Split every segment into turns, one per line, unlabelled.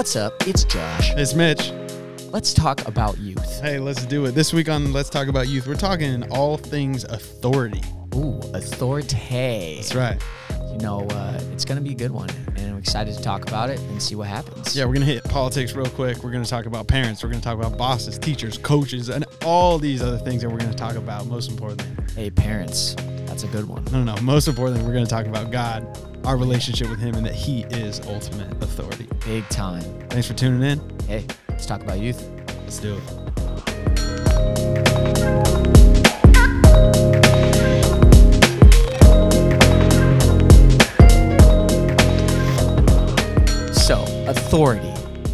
What's up? It's Josh.
It's Mitch.
Let's talk about youth.
Hey, let's do it. This week on Let's Talk About Youth, we're talking all things authority.
Ooh, authority.
That's right.
You know, uh, it's going to be a good one, and I'm excited to talk about it and see what happens.
Yeah, we're going to hit politics real quick. We're going to talk about parents. We're going to talk about bosses, teachers, coaches, and all these other things that we're going to talk about. Most importantly,
Hey, parents. That's a good one.
no, no, no. Most importantly, we're going to talk about God, our relationship with Him, and that He is ultimate authority.
Big time.
Thanks for tuning in.
Hey, let's talk about youth.
Let's do it.
So, authority.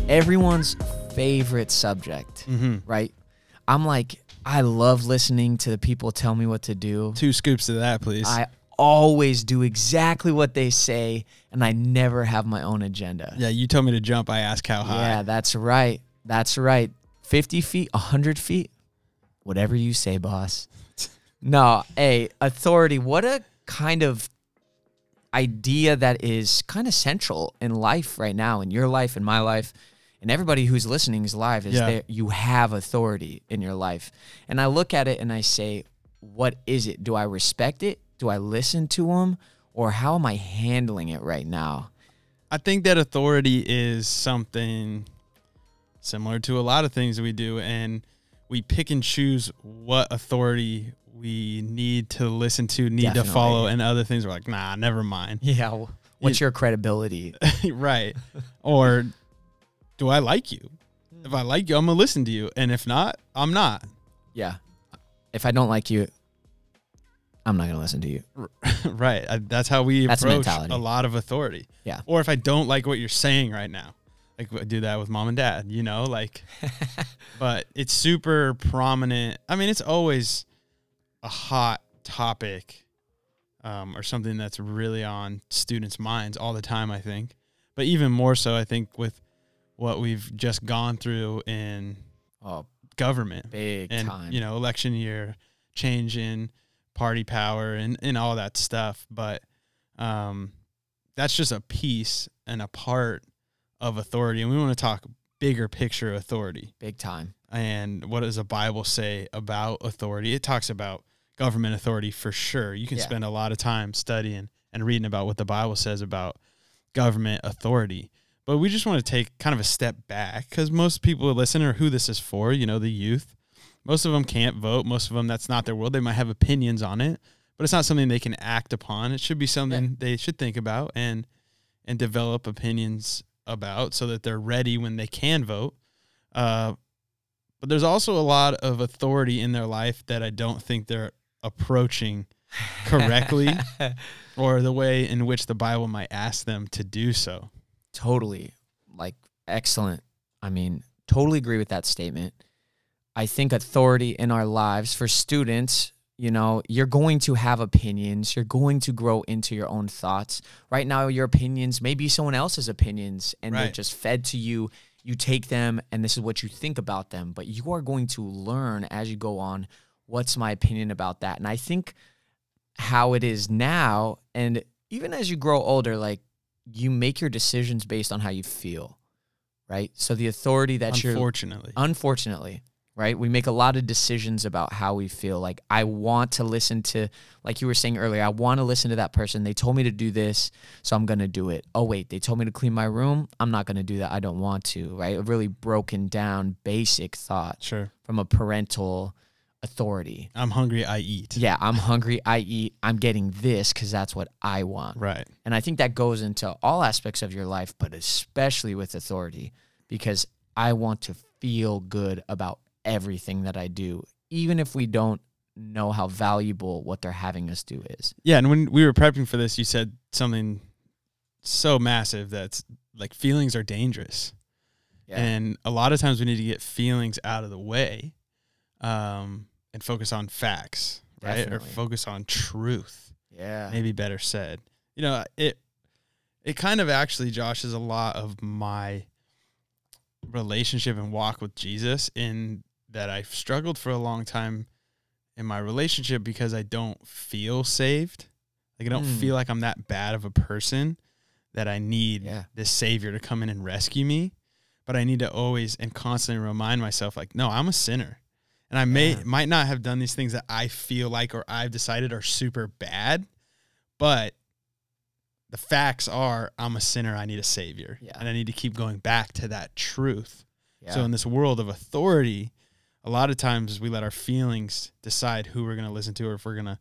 Everyone's favorite subject,
Mm-hmm.
right? I'm like, I love listening to the people tell me what to do.
Two scoops of that, please.
I always do exactly what they say, and I never have my own agenda.
yeah, you told me to jump. I asked how high.
Yeah, that's right. That's right. 50 feet, 100 feet, whatever you say, boss. No, hey, authority, what a kind of idea that is kind of central in life right now, in your life, in my life, and everybody who's listening's life is
Yeah.
that you have authority in your life. And I look at it and I say, what is it? Do I respect it? Do I listen to them? Or how am I handling it right now?
I think that authority is something similar to a lot of things we do, and we pick and choose what authority we need to listen to, need to follow, and other things we're like, nah, never mind.
Yeah. wh- What's your credibility?
right. Or do I like you? If I like you, I'm gonna listen to you, and if not, I'm not.
Yeah. If I don't like you, I'm not going to listen to you.
right. I, that's how we
That's
approach
mentality.
a lot of authority.
Yeah.
Or if I don't like what you're saying right now, like I do that with mom and dad, you know, like, but it's super prominent. I mean, it's always a hot topic um, or something that's really on students' minds all the time, I think. But even more so, I think, with what we've just gone through in
Oh,
government
big
and
time.
you know election year change in party power and, and all that stuff but um that's just a piece and a part of authority and we want to talk bigger picture authority
big time.
and what does the bible say about authority it talks about government authority for sure you can
Yeah.
spend a lot of time studying and reading about what the bible says about government authority but we just want to take kind of a step back because most people who listen or who this is for you know the youth most of them can't vote most of them that's not their world they might have opinions on it but it's not something they can act upon it should be something they should think about and and develop opinions about so that they're ready when they can vote uh, but there's also a lot of authority in their life that i don't think they're approaching correctly or the way in which the bible might ask them to do so
totally. Like, excellent. I mean, totally agree with that statement. I think authority in our lives for students, you know, you're going to have opinions. You're going to grow into your own thoughts. Right now, your opinions may be someone else's opinions, and they're just fed to you. You take them, and this is what you think about them. But you are going to learn as you go on what's my opinion about that. And I think how it is now, and even as you grow older, like you make your decisions based on how you feel, right? So the authority that you're
unfortunately
unfortunately right? We make a lot of decisions about how we feel. Like i want to listen to like you were saying earlier i want to listen to that person. They told me to do this so i'm going to do it. Oh wait they told me to clean my room? I'm not going to do that. I don't want to right? A really broken down basic thought
sure.
from a parental authority.
I'm hungry i eat.
Yeah i'm hungry i eat i'm getting this because that's what i want.
Right.
And I think that goes into all aspects of your life, but especially with authority, because I want to feel good about everything that I do, even if we don't know how valuable what they're having us do is.
Yeah, and when we were prepping for this, you said something so massive that's like feelings are dangerous, and a lot of times we need to get feelings out of the way, um, and focus on facts, right,
Definitely.
or focus on truth.
yeah.
Maybe better said. You know, it it kind of actually, Josh, is a lot of my relationship and walk with Jesus in that I've struggled for a long time in my relationship because I don't feel saved. Like I don't
Mm.
feel like I'm that bad of a person that I need
Yeah.
this savior to come in and rescue me. but I need to always and constantly remind myself like, no, I'm a sinner. And I may
Yeah.
might not have done these things that I feel like or I've decided are super bad, but the facts are I'm a sinner, I need a savior.
Yeah.
And I need to keep going back to that truth. So in this world of authority, a lot of times we let our feelings decide who we're going to listen to or if we're going to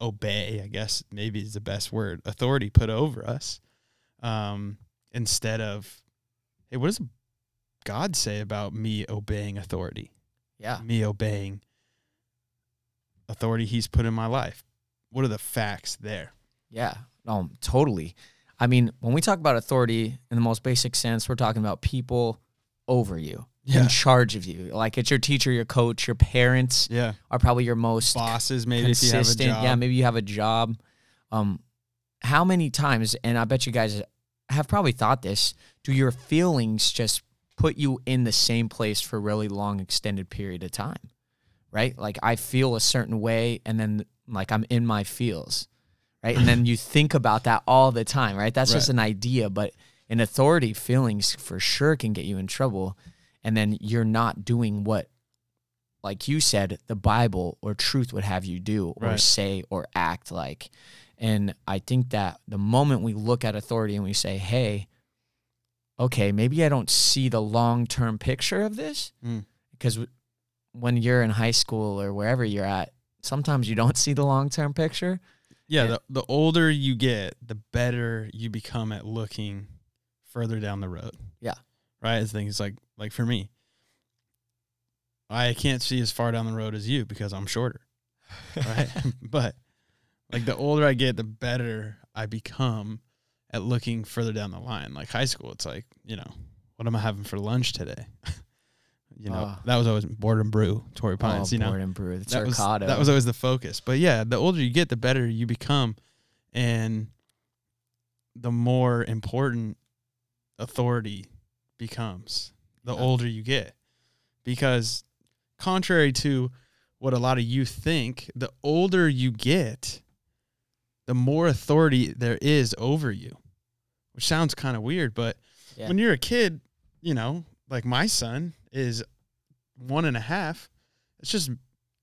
obey, I guess maybe is the best word, authority put over us. Um, instead of, hey, what does God say about me obeying authority?
yeah.
Me obeying authority he's put in my life. What are the facts there?
Yeah, no, totally. I mean, when we talk about authority in the most basic sense, we're talking about people over you,
Yeah.
in charge of you. Like it's your teacher, your coach, your parents
Yeah.
are probably your most
Bosses, maybe if you have a job.
Yeah, maybe you have a job. Um, how many times, and I bet you guys have probably thought this, do your feelings just put you in the same place for a really long, extended period of time? Right? Like I feel a certain way, and then like I'm in my feels, right? And then you think about that all the time, right? That's just an idea, but an authority, feelings for sure can get you in trouble. And then you're not doing what like you said, the Bible or truth would have you do or
Right.
say or act like. And I think that the moment we look at authority and we say, hey, okay, maybe I don't see the long term picture of this,
Mm.
because w- when you're in high school or wherever you're at, sometimes you don't see the long term picture.
Yeah,
Yeah.
the the older you get, the better you become at looking further down the road.
Yeah.
Right? The thing is like like for me, I can't see as far down the road as you because I'm shorter. Right? but like the older I get, the better I become at looking further down the line. Like high school, it's like, you know, what am I having for lunch today? you know,
Oh.
that was always board and brew, Torrey oh, Pines,
oh,
you know
board and brew,
that was, that was always the focus. But yeah, the older you get, the better you become, and the more important authority becomes the
Yeah.
older you get. Because contrary to what a lot of you think, the older you get, the more authority there is over you. Which sounds kind of weird, but
Yeah.
when you're a kid, you know, like my son is one and a half. It's just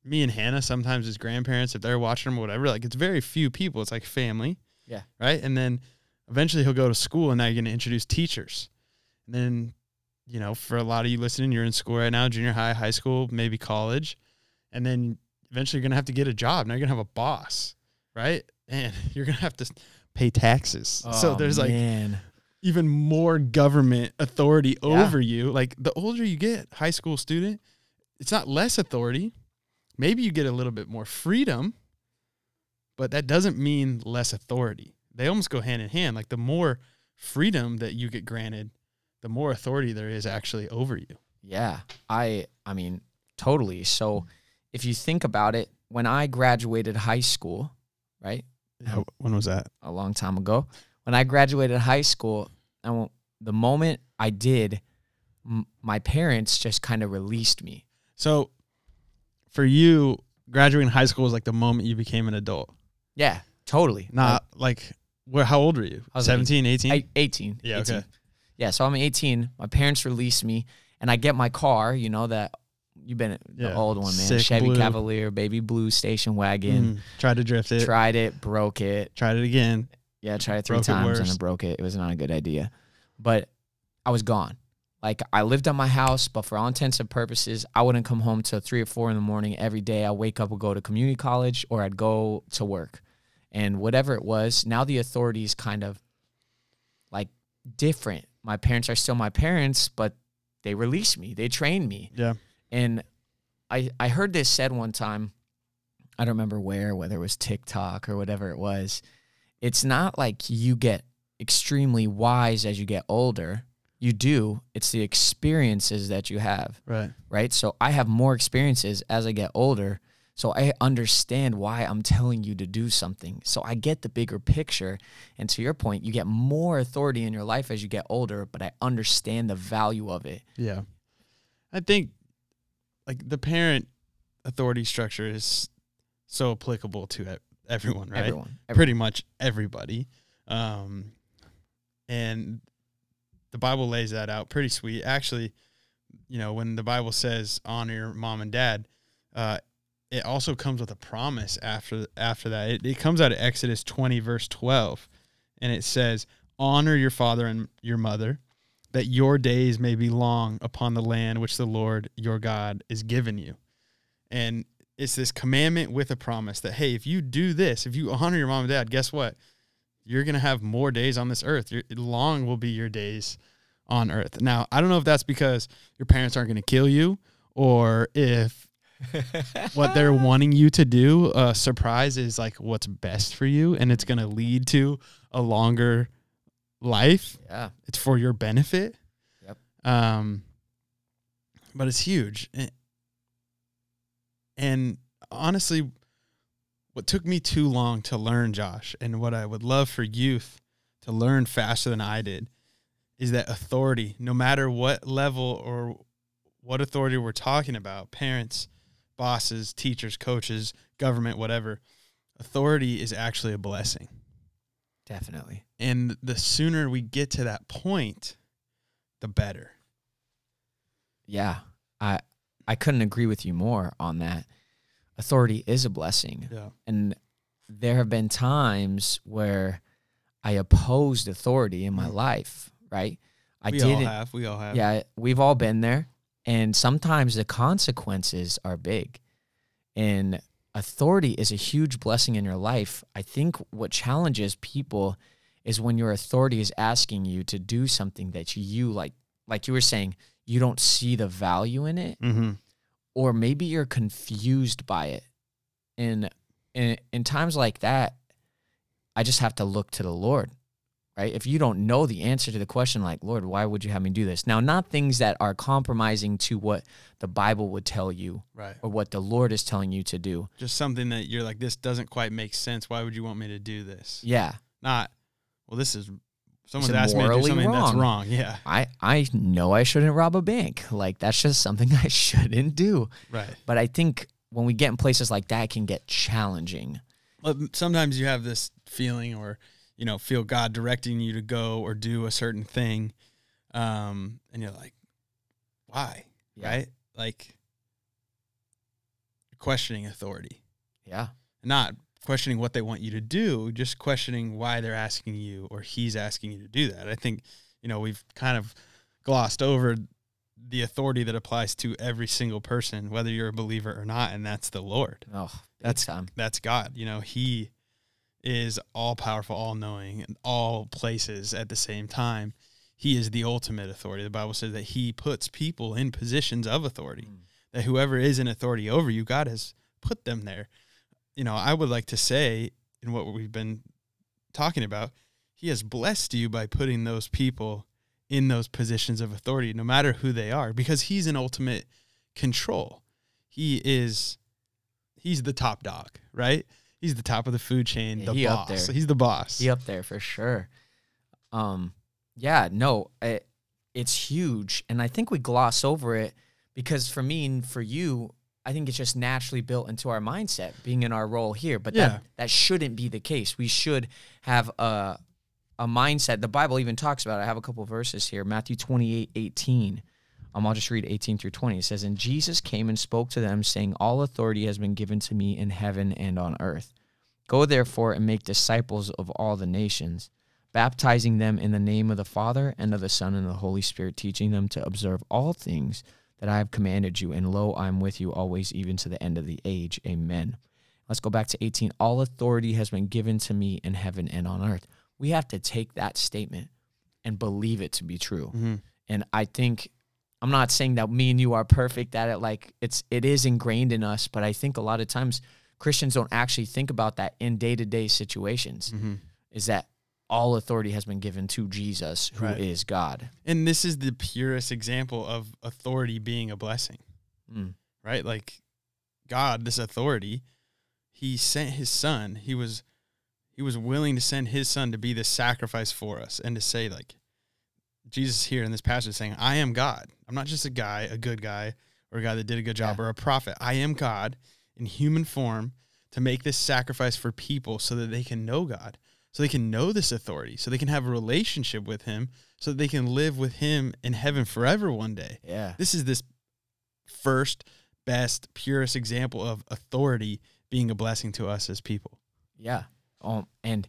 me and Hannah, sometimes his grandparents, if they're watching him or whatever. Like it's very few people. It's like family.
Yeah.
Right. And then eventually he'll go to school and now you're going to introduce teachers. And then, you know, for a lot of you listening, you're in school right now, junior high, high school, maybe college. And then eventually you're going to have to get a job. Now you're going to have a boss. Right. And you're going to have to pay taxes. so
Oh,
there's like,
man.
even more government authority
Yeah.
over you. Like the older you get, high school student, it's not less authority. Maybe you get a little bit more freedom, but that doesn't mean less authority. They almost go hand in hand. Like the more freedom that you get granted, the more authority there is actually over you.
Yeah, I I mean, totally. So if you think about it, when I graduated high school, right?
How, when was that?
A long time ago. When I graduated high school, I won't, the moment I did, m- my parents just kind of released me.
So for you, graduating high school was like the moment you became an adult.
Yeah, totally.
Not like, where, how old were you?
I was like
17, 18?
18.
Yeah,
18.
okay.
Yeah, so I'm 18. My parents release me, and I get my car. You know that you've been the
Yeah,
old one, man.
sick
Chevy
blue.
Cavalier, baby blue station wagon.
Mm, tried to drift it.
Tried it, broke it.
tried it again.
Yeah, tried it three
Broke it
times and
worse.
I broke it. It was not a good idea. But I was gone. Like I lived at my house, but for all intents and purposes, I wouldn't come home till three or four in the morning every day. I wake up, would go to community college, or I'd go to work, and whatever it was. Now the authorities kind of like different. My parents are still my parents, but they released me. They trained me.
Yeah.
And I I heard this said one time. I don't remember where, whether it was TikTok or whatever it was. It's not like you get extremely wise as you get older. You do. It's the experiences that you have,
Right.
right? So I have more experiences as I get older. So I understand why I'm telling you to do something. So I get the bigger picture. And to your point, you get more authority in your life as you get older, but I understand the value of it.
Yeah. I think like the parent authority structure is so applicable to everyone, right?
Everyone. everyone.
Pretty much everybody. Um and the Bible lays that out pretty sweet. Actually, you know, when the Bible says honor your mom and dad, uh, it also comes with a promise after after that. It, it comes out of Exodus 20 verse 12 and it says, "Honor your father and your mother, that your days may be long upon the land which the Lord your God is giving you." And it's this commandment with a promise that hey, if you do this, if you honor your mom and dad, guess what? You're going to have more days on this earth. Your, long will be your days on earth. Now, I don't know if that's because your parents aren't going to kill you or if what they're wanting you to do. Uh, surprise is like what's best for you, and it's going to lead to a longer life.
Yeah,
it's for your benefit.
Yep.
Um, but it's huge, and, and honestly, what took me too long to learn, Josh, and what I would love for youth to learn faster than I did, is that authority, no matter what level or what authority we're talking about, parents bosses, teachers, coaches, government, whatever, authority is actually a blessing.
Definitely.
And the sooner we get to that point, the better.
Yeah. I I couldn't agree with you more on that. Authority is a blessing.
Yeah.
And there have been times where I opposed authority in my mm. life, right? I
we
didn't
all have. We all have.
Yeah, we've all been there. And sometimes the consequences are big. And authority is a huge blessing in your life. I think what challenges people is when your authority is asking you to do something that you like, like you were saying, you don't see the value in it,
mm-hmm.
or maybe you're confused by it. And in, in times like that, I just have to look to the Lord right? If you don't know the answer to the question, like, Lord, why would you have me do this? Now, not things that are compromising to what the Bible would tell you,
right?
Or what the Lord is telling you to do.
Just something that you're like, this doesn't quite make sense. Why would you want me to do this?
Yeah.
Not, well, this is someone's asked me to do something wrong. that's wrong. Yeah.
I I know I shouldn't rob a bank. Like that's just something I shouldn't do.
Right.
But I think when we get in places like that, it can get challenging.
Well, sometimes you have this feeling or you know, feel God directing you to go or do a certain thing. Um, and you're like, why? Yeah. Right? Like questioning authority.
Yeah.
Not questioning what they want you to do, just questioning why they're asking you or he's asking you to do that. I think, you know, we've kind of glossed over the authority that applies to every single person, whether you're a believer or not, and that's the Lord.
Oh,
that's
time.
That's God. You know, He is all powerful, all knowing, in all places at the same time. He is the ultimate authority. The Bible says that he puts people in positions of authority. Mm. That whoever is in authority over you, God has put them there. You know, I would like to say in what we've been talking about, he has blessed you by putting those people in those positions of authority, no matter who they are, because he's in ultimate control. He is he's the top dog, right? He's the top of the food chain, the he boss. He's the boss.
He up there for sure. Um, yeah, no, it, it's huge, and I think we gloss over it because for me and for you, I think it's just naturally built into our mindset, being in our role here. But yeah. that that shouldn't be the case. We should have a a mindset. The Bible even talks about. It. I have a couple verses here. Matthew 28, 18. Um, I'll just read 18 through 20. It says, And Jesus came and spoke to them, saying, All authority has been given to me in heaven and on earth. Go therefore and make disciples of all the nations, baptizing them in the name of the Father and of the Son and of the Holy Spirit, teaching them to observe all things that I have commanded you. And lo, I am with you always, even to the end of the age. Amen. Let's go back to 18. All authority has been given to me in heaven and on earth. We have to take that statement and believe it to be true.
Mm-hmm.
And I think I'm not saying that me and you are perfect at it. Like it's it is ingrained in us, but I think a lot of times Christians don't actually think about that in day to day situations.
Mm-hmm.
Is that all authority has been given to Jesus, who right. is God.
And this is the purest example of authority being a blessing.
Mm.
Right? Like God, this authority, he sent his son. He was he was willing to send his son to be the sacrifice for us and to say like Jesus here in this passage saying, I am God. I'm not just a guy, a good guy, or a guy that did a good job yeah. or a prophet. I am God in human form to make this sacrifice for people so that they can know God. so they can know this authority, so they can have a relationship with him, so that they can live with him in heaven forever one day.
Yeah.
This is this first, best, purest example of authority being a blessing to us as people.
Yeah. Um, and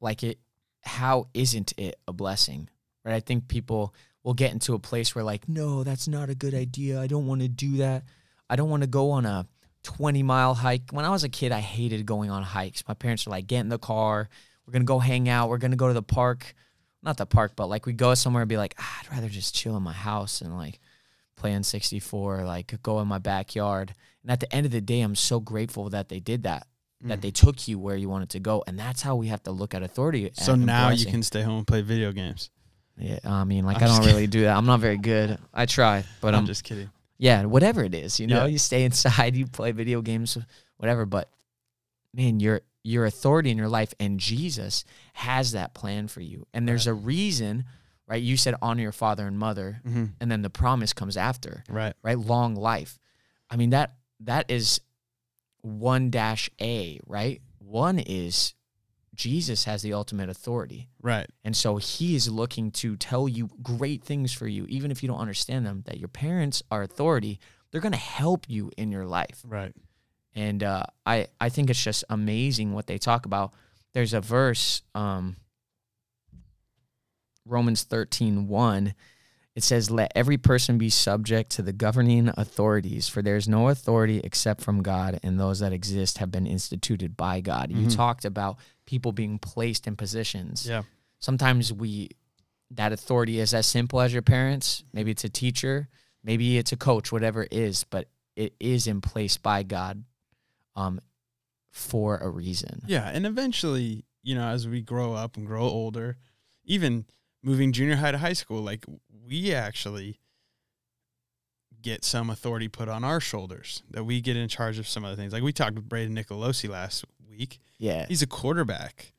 like it, how isn't it a blessing? Right. I think people will get into a place where like, no, that's not a good idea. I don't want to do that. I don't want to go on a 20 mile hike. When I was a kid, I hated going on hikes. My parents were like, get in the car. We're going to go hang out. We're going to go to the park. Not the park, but like we go somewhere and be like, ah, I'd rather just chill in my house and like play on 64, like go in my backyard. And at the end of the day, I'm so grateful that they did that that
Mm.
they took you where you wanted to go, and that's how we have to look at authority.
So now you can stay home and play video games.
Yeah, I mean, like
I'm
I don't really do that. I'm not very good. I try, but
I'm
I'm
just kidding.
yeah, whatever it is, you know,
Yeah.
you stay inside, you play video games, whatever. But man, your your authority in your life, and Jesus has that plan for you, and there's a reason, right? You said honor your father and mother,
hmm
and then the promise comes after,
Right.
right? Long life. I mean that that is one dash A, right? One is Jesus has the ultimate authority.
Right.
And so he is looking to tell you great things for you, even if you don't understand them, that your parents are authority. They're going to help you in your life.
Right.
And uh, I, I think it's just amazing what they talk about. There's a verse, um, Romans 13, 1. It says, Let every person be subject to the governing authorities, for there is no authority except from God, and those that exist have been instituted by God. You
Mhm.
talked about people being placed in positions
Yeah.
sometimes we that authority is as simple as your parents maybe it's a teacher maybe it's a coach whatever it is but it is in place by god um for a reason
Yeah, and eventually, you know, as we grow up and grow older, even moving junior high to high school, like we actually get some authority put on our shoulders that we get in charge of some other things. Like we talked with Braden Nicolosi last week.
yeah
He's a quarterback.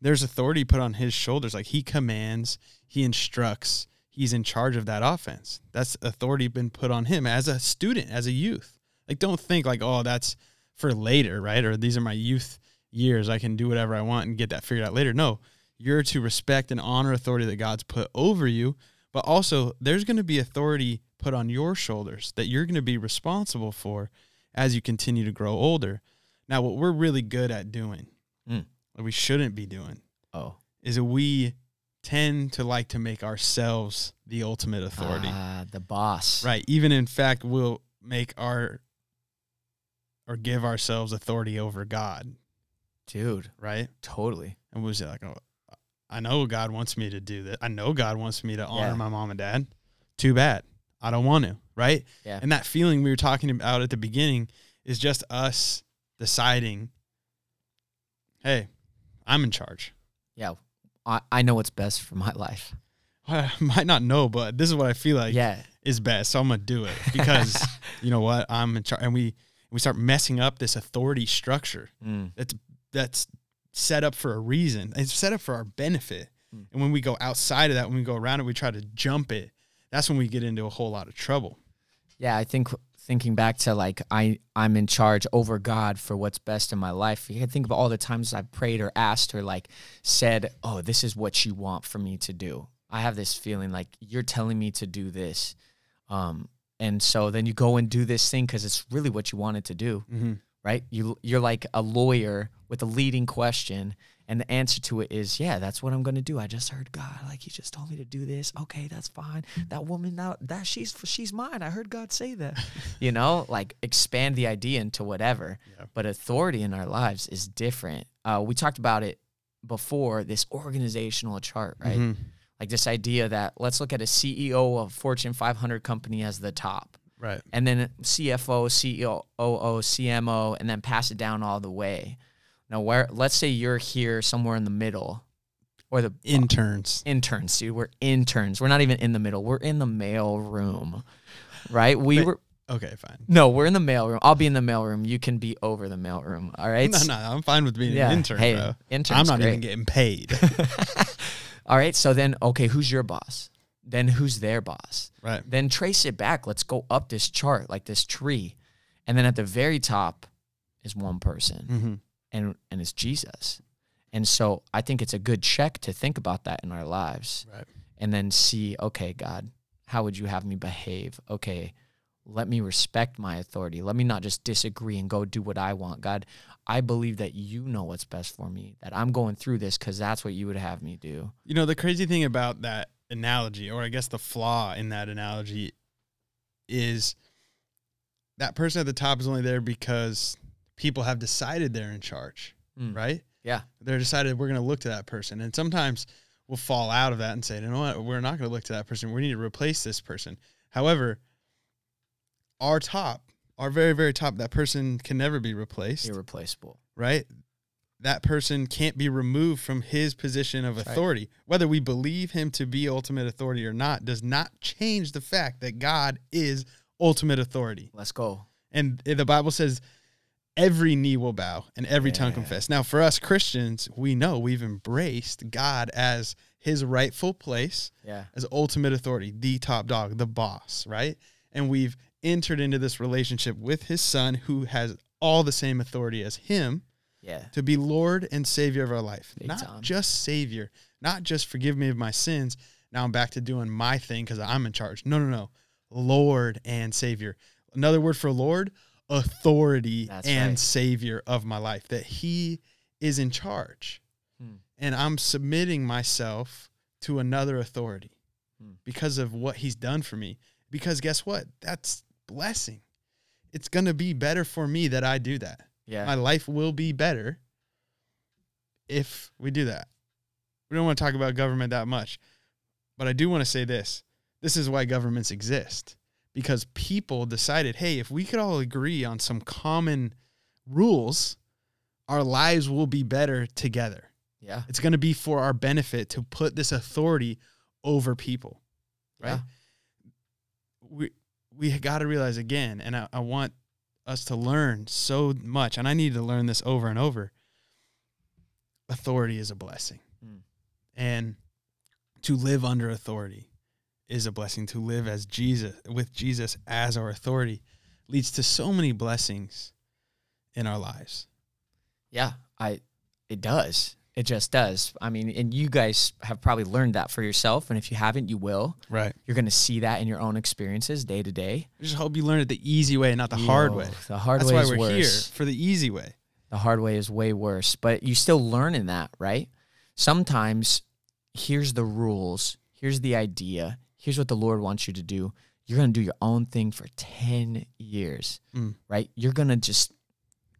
There's authority put on his shoulders. Like he commands, he instructs, he's in charge of that offense. That's authority been put on him as a student, as a youth. Like don't think like, oh, that's for later, right? Or these are my youth years. I can do whatever I want and get that figured out later. No, you're to respect and honor authority that God's put over you, but also there's going to be authority put on your shoulders that you're going to be responsible for as you continue to grow older. Now, what we're really good at doing,
Mm.
what we shouldn't be doing,
oh
is that we tend to like to make ourselves the ultimate authority.
ah, the boss
Right. Even in fact, we'll make our or give ourselves authority over God.
dude
Right.
totally
And was it like, oh, I know God wants me to do that. I know God wants me to honor
Yeah.
my mom and dad. Too bad. I don't want to. Right.
Yeah.
And that feeling we were talking about at the beginning is just us deciding, hey, I'm in charge.
yeah I, I know what's best for my life
I might not know, but this is what I feel like
yeah
is best. So I'm gonna do it because you know what? I'm in charge, and we we start messing up this authority structure
Mm.
that's that's set up for a reason. It's set up for our benefit.
Mm.
And when we go outside of that, when we go around it, we try to jump it. That's when we get into a whole lot of trouble.
Yeah, I think thinking back to like I I'm in charge over God for what's best in my life. You can think of all the times I've prayed or asked or like said, "Oh, this is what you want for me to do." I have this feeling like you're telling me to do this, um, and so then you go and do this thing because it's really what you wanted to do,
Mm-hmm.
Right? You you're like a lawyer with a leading question, and the answer to it is, "Yeah, that's what I'm going to do." I just heard God, like He just told me to do this. Okay, that's fine. That woman now that she's she's mine. I heard God say that. you know, like expand the idea into whatever.
Yeah.
But authority in our lives is different. Uh, we talked about it before. This organizational chart, right?
Mm-hmm.
Like this idea that let's look at a CEO of Fortune 500 company as the top
Right.
and then CFO, CEO, CMO, and then pass it down all the way. Now, where let's say you're here somewhere in the middle, or the
Interns.
interns, dude. We're interns. We're not even in the middle. We're in the mail room, right? We
Wait.
were
Okay, fine.
no, we're in the mail room. I'll be in the mail room. You can be over the mail room. All right.
No, no, I'm fine with being
Yeah.
an intern,
hey,
bro.
intern's
I'm not
great.
even getting paid.
all right. So then, okay, who's your boss? Then who's their boss?
right.
Then trace it back. Let's go up this chart like this tree, and then at the very top is one person.
Mm-hmm.
and and it's Jesus. And so I think it's a good check to think about that in our lives
Right.
and then see, okay, God, how would you have me behave? Okay, let me respect my authority. Let me not just disagree and go do what I want. God, I believe that you know what's best for me, that I'm going through this because that's what you would have me do.
You know, the crazy thing about that analogy, or I guess the flaw in that analogy, is that person at the top is only there because people have decided they're in charge,
Mm.
right?
Yeah.
They're decided we're going to look to that person. And sometimes we'll fall out of that and say, you know what? We're not going to look to that person. We need to replace this person. However, our top, our very, very top, that person can never be replaced,
Irreplaceable.
right? That person can't be removed from his position of
That's right.
authority. Whether we believe him to be ultimate authority or not does not change the fact that God is ultimate authority.
Let's go.
And eh, the Bible says every knee will bow and every tongue confess. Now, for us Christians, we know we've embraced God as his rightful place,
Yeah.
as ultimate authority, the top dog, the boss, right? And we've entered into this relationship with his son who has all the same authority as him
Yeah.
to be Lord and Savior of our life.
Big
not
time.
just Savior, not just forgive me of my sins. Now I'm back to doing my thing because I'm in charge. No, no, no. Lord and Savior. Another word for Lord, authority
That's
and
right.
Savior of my life, that He is in charge.
Hmm.
And I'm submitting myself to another authority
Hmm.
because of what He's done for me. Because guess what? That's blessing. It's going to be better for me that I do that
Yeah.
my life will be better if we do that. We don't want to talk about government that much, but I do want to say this. This is why governments exist because people decided, hey, if we could all agree on some common rules, our lives will be better together.
yeah.
It's going to be for our benefit to put this authority over people right?
Yeah.
We we got to realize again, and I, I want us to learn so much, and I need to learn this over and over. Authority is a blessing,
Mm.
and to live under authority is a blessing. To live as Jesus with Jesus as our authority leads to so many blessings in our lives.
Yeah, I it does. It just does. I mean, and you guys have probably learned that for yourself, and if you haven't, you will.
Right.
You're going to see that in your own experiences day to day.
I just hope you learn it the easy way, not the hard way.
The hard way.
That's
why
we're here for the easy way.
The hard way is way worse, but you still learn in that, right? Sometimes here's the rules, here's the idea, here's what the Lord wants you to do. You're going to do your own thing for 10 years,
Mm.
right? You're going to just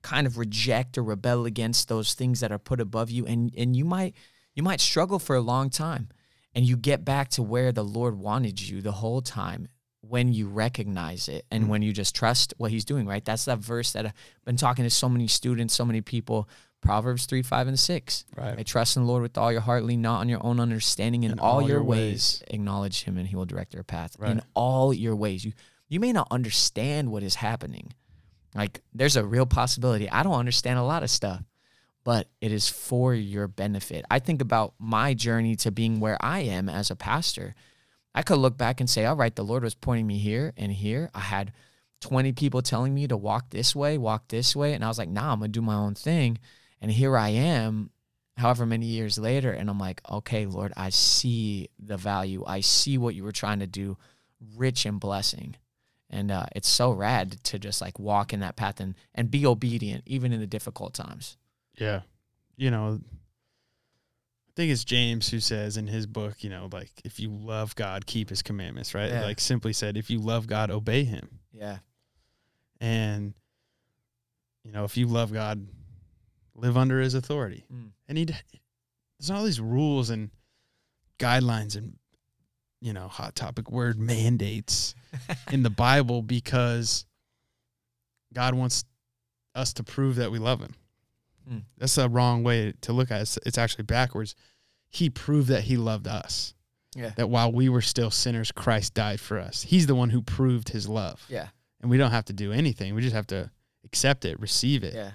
kind of reject or rebel against those things that are put above you and and you might you might struggle for a long time and you get back to where the Lord wanted you the whole time when you recognize it and
Mm.
when you just trust what he's doing, right? That's that verse that I've been talking to so many students, so many people. Proverbs 3, 5, and 6.
Right.
Right? Trust in the Lord with all your heart, lean not on your own understanding. In, all, your, ways, acknowledge him and he will direct your path.
Right.
In all your ways. You you may not understand what is happening. Like there's a real possibility. I don't understand a lot of stuff, but it is for your benefit. I think about my journey to being where I am as a pastor. I could look back and say, all right, the Lord was pointing me here and here. I had 20 people telling me to walk this way, walk this way. And I was like, nah, I'm going to do my own thing. And here I am, however many years later. And I'm like, okay, Lord, I see the value. I see what you were trying to do, rich in blessing. And uh, it's so rad to just like walk in that path and, and be obedient, even in the difficult times.
Yeah. You know, I think it's James who says in his book, you know, like if you love God, keep his commandments, right?
Yeah.
Like simply said, if you love God, obey him.
Yeah.
And you know, if you love God, live under his authority.
Mm.
And he there's all these rules and guidelines and you know, hot topic word mandates in the Bible because God wants us to prove that we love him.
Hmm.
That's a wrong way to look at it. It's, it's actually backwards. He proved that he loved us.
Yeah.
That while we were still sinners, Christ died for us. He's the one who proved his love.
Yeah.
And we don't have to do anything. We just have to accept it, receive it.
Yeah.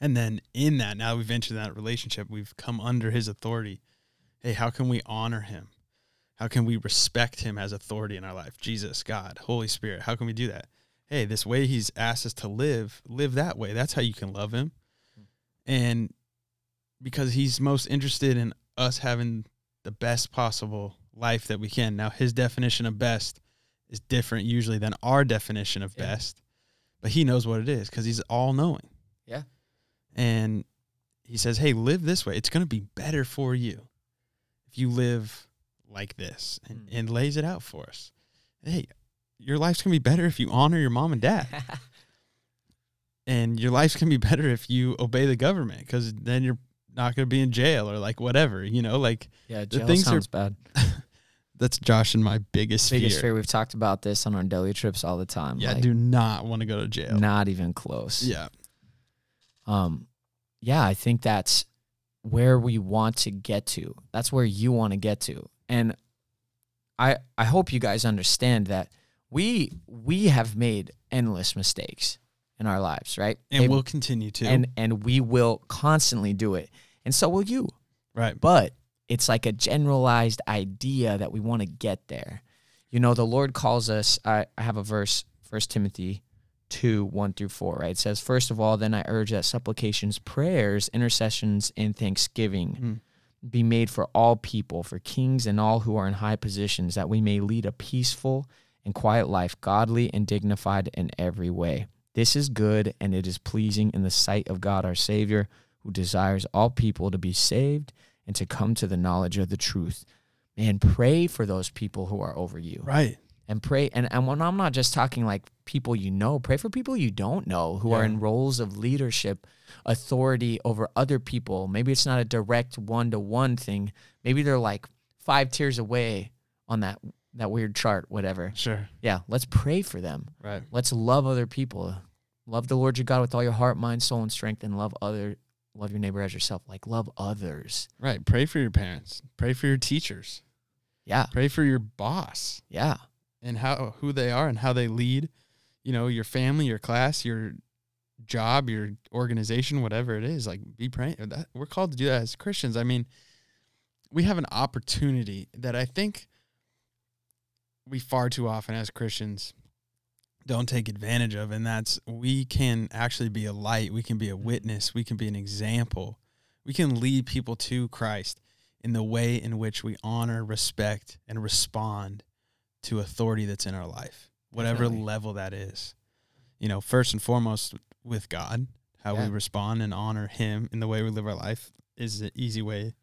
And then in that, now we've entered that relationship, we've come under his authority. Hey, how can we honor him? How can we respect him as authority in our life? Jesus, God, Holy Spirit. How can we do that? Hey, this way he's asked us to live, live that way. That's how you can love him. And because he's most interested in us having the best possible life that we can. Now, his definition of best is different usually than our definition of
Yeah.
best, but he knows what it is because he's all knowing.
Yeah.
And he says, Hey, live this way. It's going to be better for you if you live like this and,
Mm.
and lays it out for us. Hey, your life's going to be better if you honor your mom and dad and your life's gonna be better if you obey the government because then you're not gonna be in jail or like whatever you know like
yeah,
The
jail
things are-
sounds bad.
that's Josh and my biggest,
Biggest
fear.
fear. We've talked about this on our daily trips all the time.
Yeah, I do not want to go to jail.
not even close.
Yeah,
um yeah i think that's where we want to get to that's where you want to get to and i i hope you guys understand that we we have made endless mistakes in our lives right
and we'll continue to.
and and we will constantly do it and so will you
right,
but it's like a generalized idea that we want to get there. You know, the Lord calls us. I, I have a verse, First Timothy 2 1 through 4, right? It says, First of all, then I urge that supplications, prayers, intercessions, and thanksgiving
Mm.
Be made for all people, for kings and all who are in high positions, that we may lead a peaceful and quiet life, godly and dignified in every way. This is good and it is pleasing in the sight of God our Savior, who desires all people to be saved and to come to the knowledge of the truth. Man, pray for those people who are over you
right,
and pray and, and when i'm not just talking like people you know pray for people you don't know who are in roles of leadership authority over other people. Maybe it's not a direct one-to-one thing. Maybe they're like five tiers away on that that weird chart whatever.
Sure,
yeah let's pray for them.
Right,
let's love other people. Love the lord your god with all your heart mind soul and strength and love other love your neighbor as yourself. Like love others.
Right. Pray for your parents. Pray for your teachers.
yeah.
Pray for your boss.
Yeah
and how who they are and how they lead. You know, your family, your class, your job, your organization, whatever it is. Like, be praying. That we're called to do that as Christians. I mean, we have an opportunity that I think we far too often as Christians don't take advantage of, and that's we can actually be a light, we can be a witness, we can be an example, we can lead people to Christ in the way in which we honor, respect, and respond to authority that's in our life, whatever
Definitely.
level that is. You know, first and foremost with God, how
Yeah.
we respond and honor Him in the way we live our life is an easy way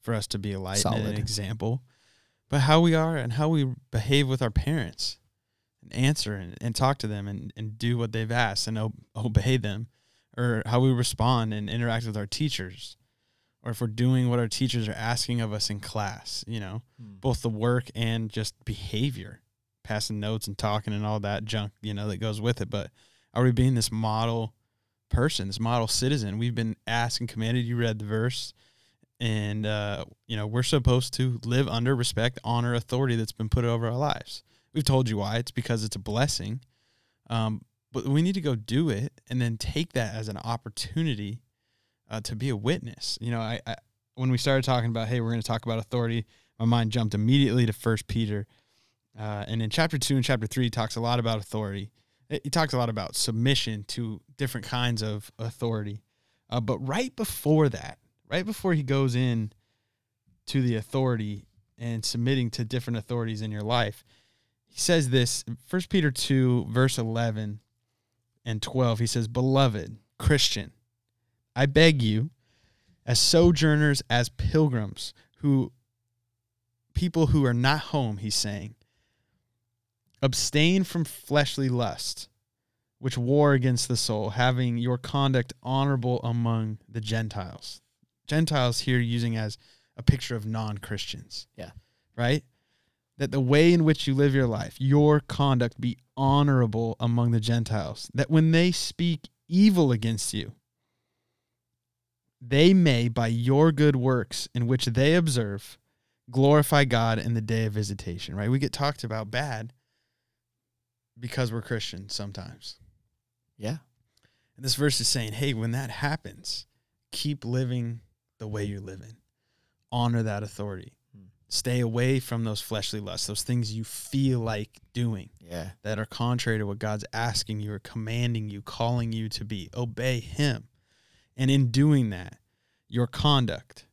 for us to be a light and an example. But how we are and how we behave with our parents and answer and, and talk to them and, and do what they've asked and obey them, or how we respond and interact with our teachers, or if we're doing what our teachers are asking of us in class, you know, both the work and just behavior, passing notes and talking and all that junk, you know, that goes with it. But are we being this model person, this model citizen? We've been asked and commanded. You read the verse, and uh, you know we're supposed to live under respect, honor, authority that's been put over our lives. We've told you why. It's because it's a blessing. Um, but we need to go do it and then take that as an opportunity uh, to be a witness. You know, I, I when we started talking about, hey, we're going to talk about authority, my mind jumped immediately to First Peter, uh, and in chapter two and chapter three, he talks a lot about authority. He talks a lot about submission to different kinds of authority. Uh, but right before that, right before he goes in to the authority and submitting to different authorities in your life, he says this First Peter 2, verse 11 and 12. He says, Beloved Christian, I beg you, as sojourners, as pilgrims, who people who are not home, he's saying, abstain from fleshly lust, which war against the soul, having your conduct honorable among the Gentiles. Gentiles here using as a picture of non Christians.
Yeah.
Right? That the way in which you live your life, your conduct be honorable among the Gentiles. That when they speak evil against you, they may, by your good works in which they observe, glorify God in the day of visitation. Right? We get talked about bad because we're Christians sometimes.
Yeah.
And this verse is saying, hey, when that happens, keep living the way you're living. Honor that authority.
Hmm.
Stay away from those fleshly lusts, those things you feel like doing
Yeah.
that are contrary to what God's asking you or commanding you, calling you to be. Obey Him. And in doing that, your conduct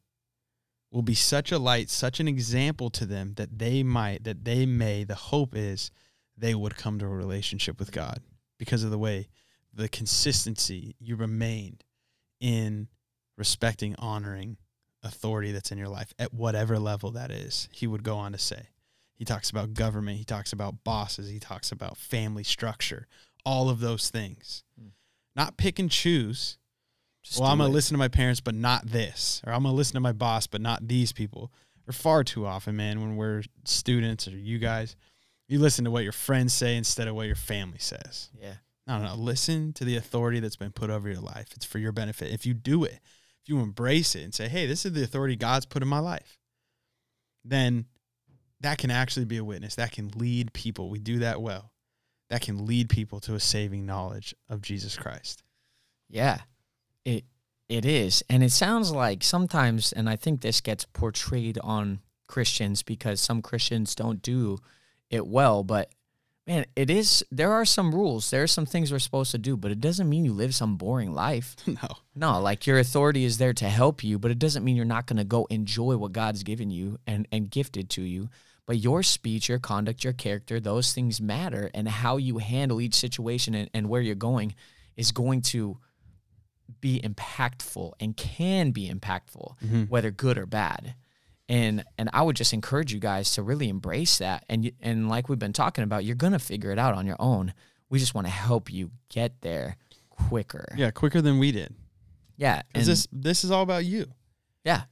will be such a light, such an example to them that they might, that they may, the hope is they would come to a relationship with God because of the way, the consistency you remained in respecting, honoring authority that's in your life at whatever level that is. He would go on to say. He talks about government, he talks about bosses, he talks about family structure, all of those things.
Mm.
Not pick and choose.
Just
well, I'm going to listen to my parents, but not this. Or I'm going to listen to my boss, but not these people. Or far too often, man, when we're students or you guys, you listen to what your friends say instead of what your family says.
Yeah.
No, no, no. Listen to the authority that's been put over your life. It's for your benefit. If you do it, if you embrace it and say, hey, this is the authority God's put in my life, then that can actually be a witness. That can lead people. We do that well. That can lead people to a saving knowledge of Jesus Christ.
Yeah, it it is, and it sounds like sometimes, and I think this gets portrayed on Christians because some Christians don't do it well. But man, it is. There are some rules. There are some things we're supposed to do, but it doesn't mean you live some boring life.
no.
No, like your authority is there to help you, but it doesn't mean you're not going to go enjoy what God's given you and and gifted to you. But your speech, your conduct, your character, those things matter, and how you handle each situation and, and where you're going is going to be impactful and can be impactful,
Mhm.
whether good or bad. And and I would just encourage you guys to really embrace that. And and like we've been talking about, you're gonna figure it out on your own. We just want to help you get there quicker.
Yeah, quicker than we did.
Yeah.
Because
and-
this this is all about you.
yeah.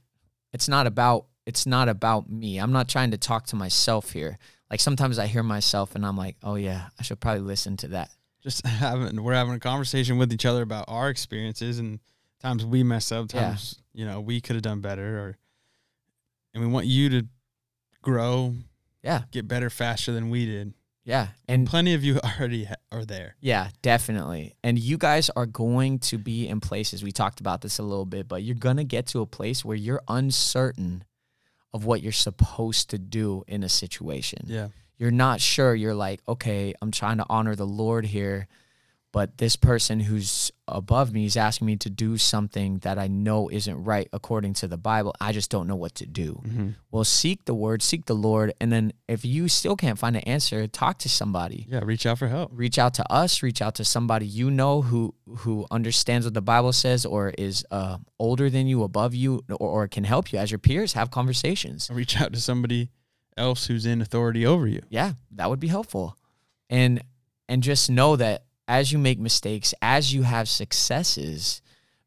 It's not about it's not about me. I'm not trying to talk to myself here. Like sometimes I hear myself and I'm like, "Oh yeah, I should probably listen to that."
Just having we're having a conversation with each other about our experiences and times we mess up,
Yeah.
times you know we could have done better, or and we want you to grow,
Yeah.
get better faster than we did.
Yeah. And
Plenty of you already ha- are there.
yeah, definitely. And you guys are going to be in places we talked about this a little bit, but you're going to get to a place where you're uncertain of what you're supposed to do in a situation.
Yeah,
you're not sure. You're like, okay, I'm trying to honor the Lord here, but this person who's above me is asking me to do something that I know isn't right according to the Bible. I just don't know what to do.
mm-hmm.
Well, seek the word, seek the Lord, and then if you still can't find an answer, talk to somebody.
yeah. Reach out for help.
Reach out to us. Reach out to somebody you know who who understands what the Bible says, or is uh, older than you, above you, or, or can help you as your peers. Have conversations.
Reach out to somebody else who's in authority over you.
yeah that would be helpful and and just know that as you make mistakes as you have successes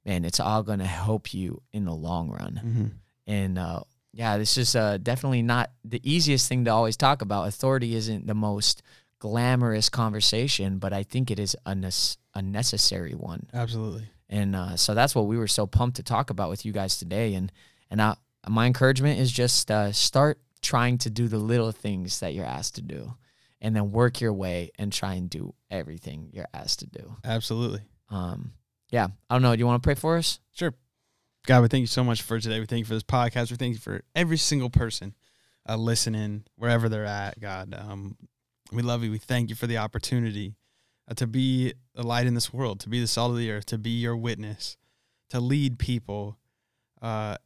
man it's all going to help you in the long run
Mm-hmm.
and uh yeah this is uh definitely not the easiest thing to always talk about authority isn't the most glamorous conversation but i think it is a, nes- a necessary one
Absolutely.
and uh, so that's what we were so pumped to talk about with you guys today. And and I, my encouragement is just uh, start trying to do the little things that you're asked to do, and then work your way and try and do everything you're asked to do.
Absolutely.
Um, yeah, I don't know. Do you want to pray for us?
Sure. God, we thank you so much for today. We thank you for this podcast. We thank you for every single person uh, listening, wherever they're at, God. Um, we love you. We thank you for the opportunity uh, to be a light in this world, to be the salt of the earth, to be your witness, to lead people uh,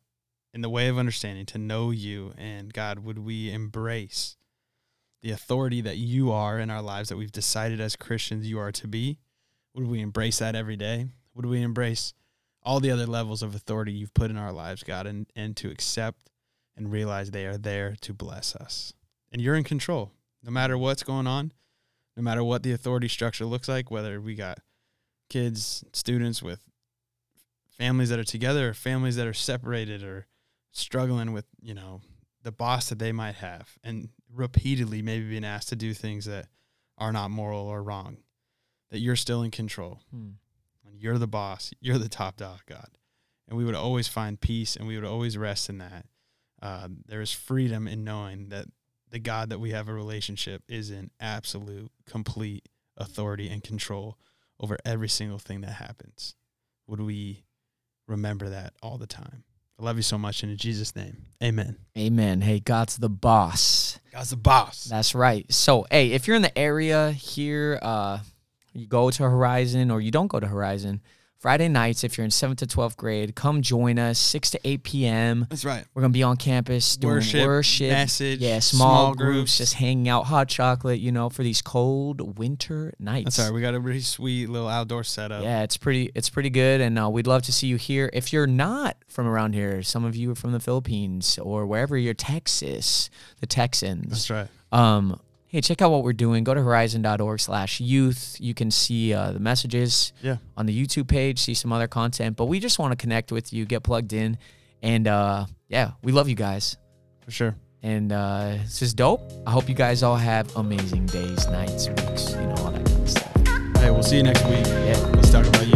in the way of understanding, to know you. And God, would we embrace the authority that you are in our lives, that we've decided as Christians you are to be? Would we embrace that every day? Would we embrace all the other levels of authority you've put in our lives, God, and, and to accept and realize they are there to bless us. And you're in control. No matter what's going on, no matter what the authority structure looks like, whether we got kids, students with families that are together or families that are separated or struggling with, you know, the boss that they might have and repeatedly maybe being asked to do things that are not moral or wrong, that you're still in control.
Hmm.
And you're the boss. You're the top dog, God. And we would always find peace and we would always rest in that. Uh, there is freedom in knowing that the God that we have a relationship is in absolute, complete authority and control over every single thing that happens. Would we remember that all the time? I love you so much. And in Jesus' name, amen.
Amen. Hey, God's the boss.
God's the boss.
That's right. So, hey, if you're in the area here, uh, you go to Horizon or you don't go to Horizon, Friday nights, if you're in 7th to 12th grade, come join us 6 to 8 p.m.
That's right.
We're going to be on campus doing
Worship,
worship,
message,
yeah, small,
small
groups,
groups.
just hanging out, hot chocolate, you know, for these cold winter nights.
That's right. We got a really sweet little outdoor setup.
Yeah, it's pretty it's pretty good and uh, we'd love to see you here. If you're not from around here, some of you are from the Philippines or wherever you're Texas, the Texans.
That's right.
Um, hey, check out what we're doing. Go to horizon.org slash youth. You can see uh, the messages
Yeah.
on the YouTube page, see some other content. But we just want to connect with you, get plugged in. And uh, yeah, we love you guys.
For sure.
And uh, this is dope. I hope you guys all have amazing days, nights, weeks, you know, all that kind of stuff.
Hey, we'll see you next week.
Yeah.
Let's talk about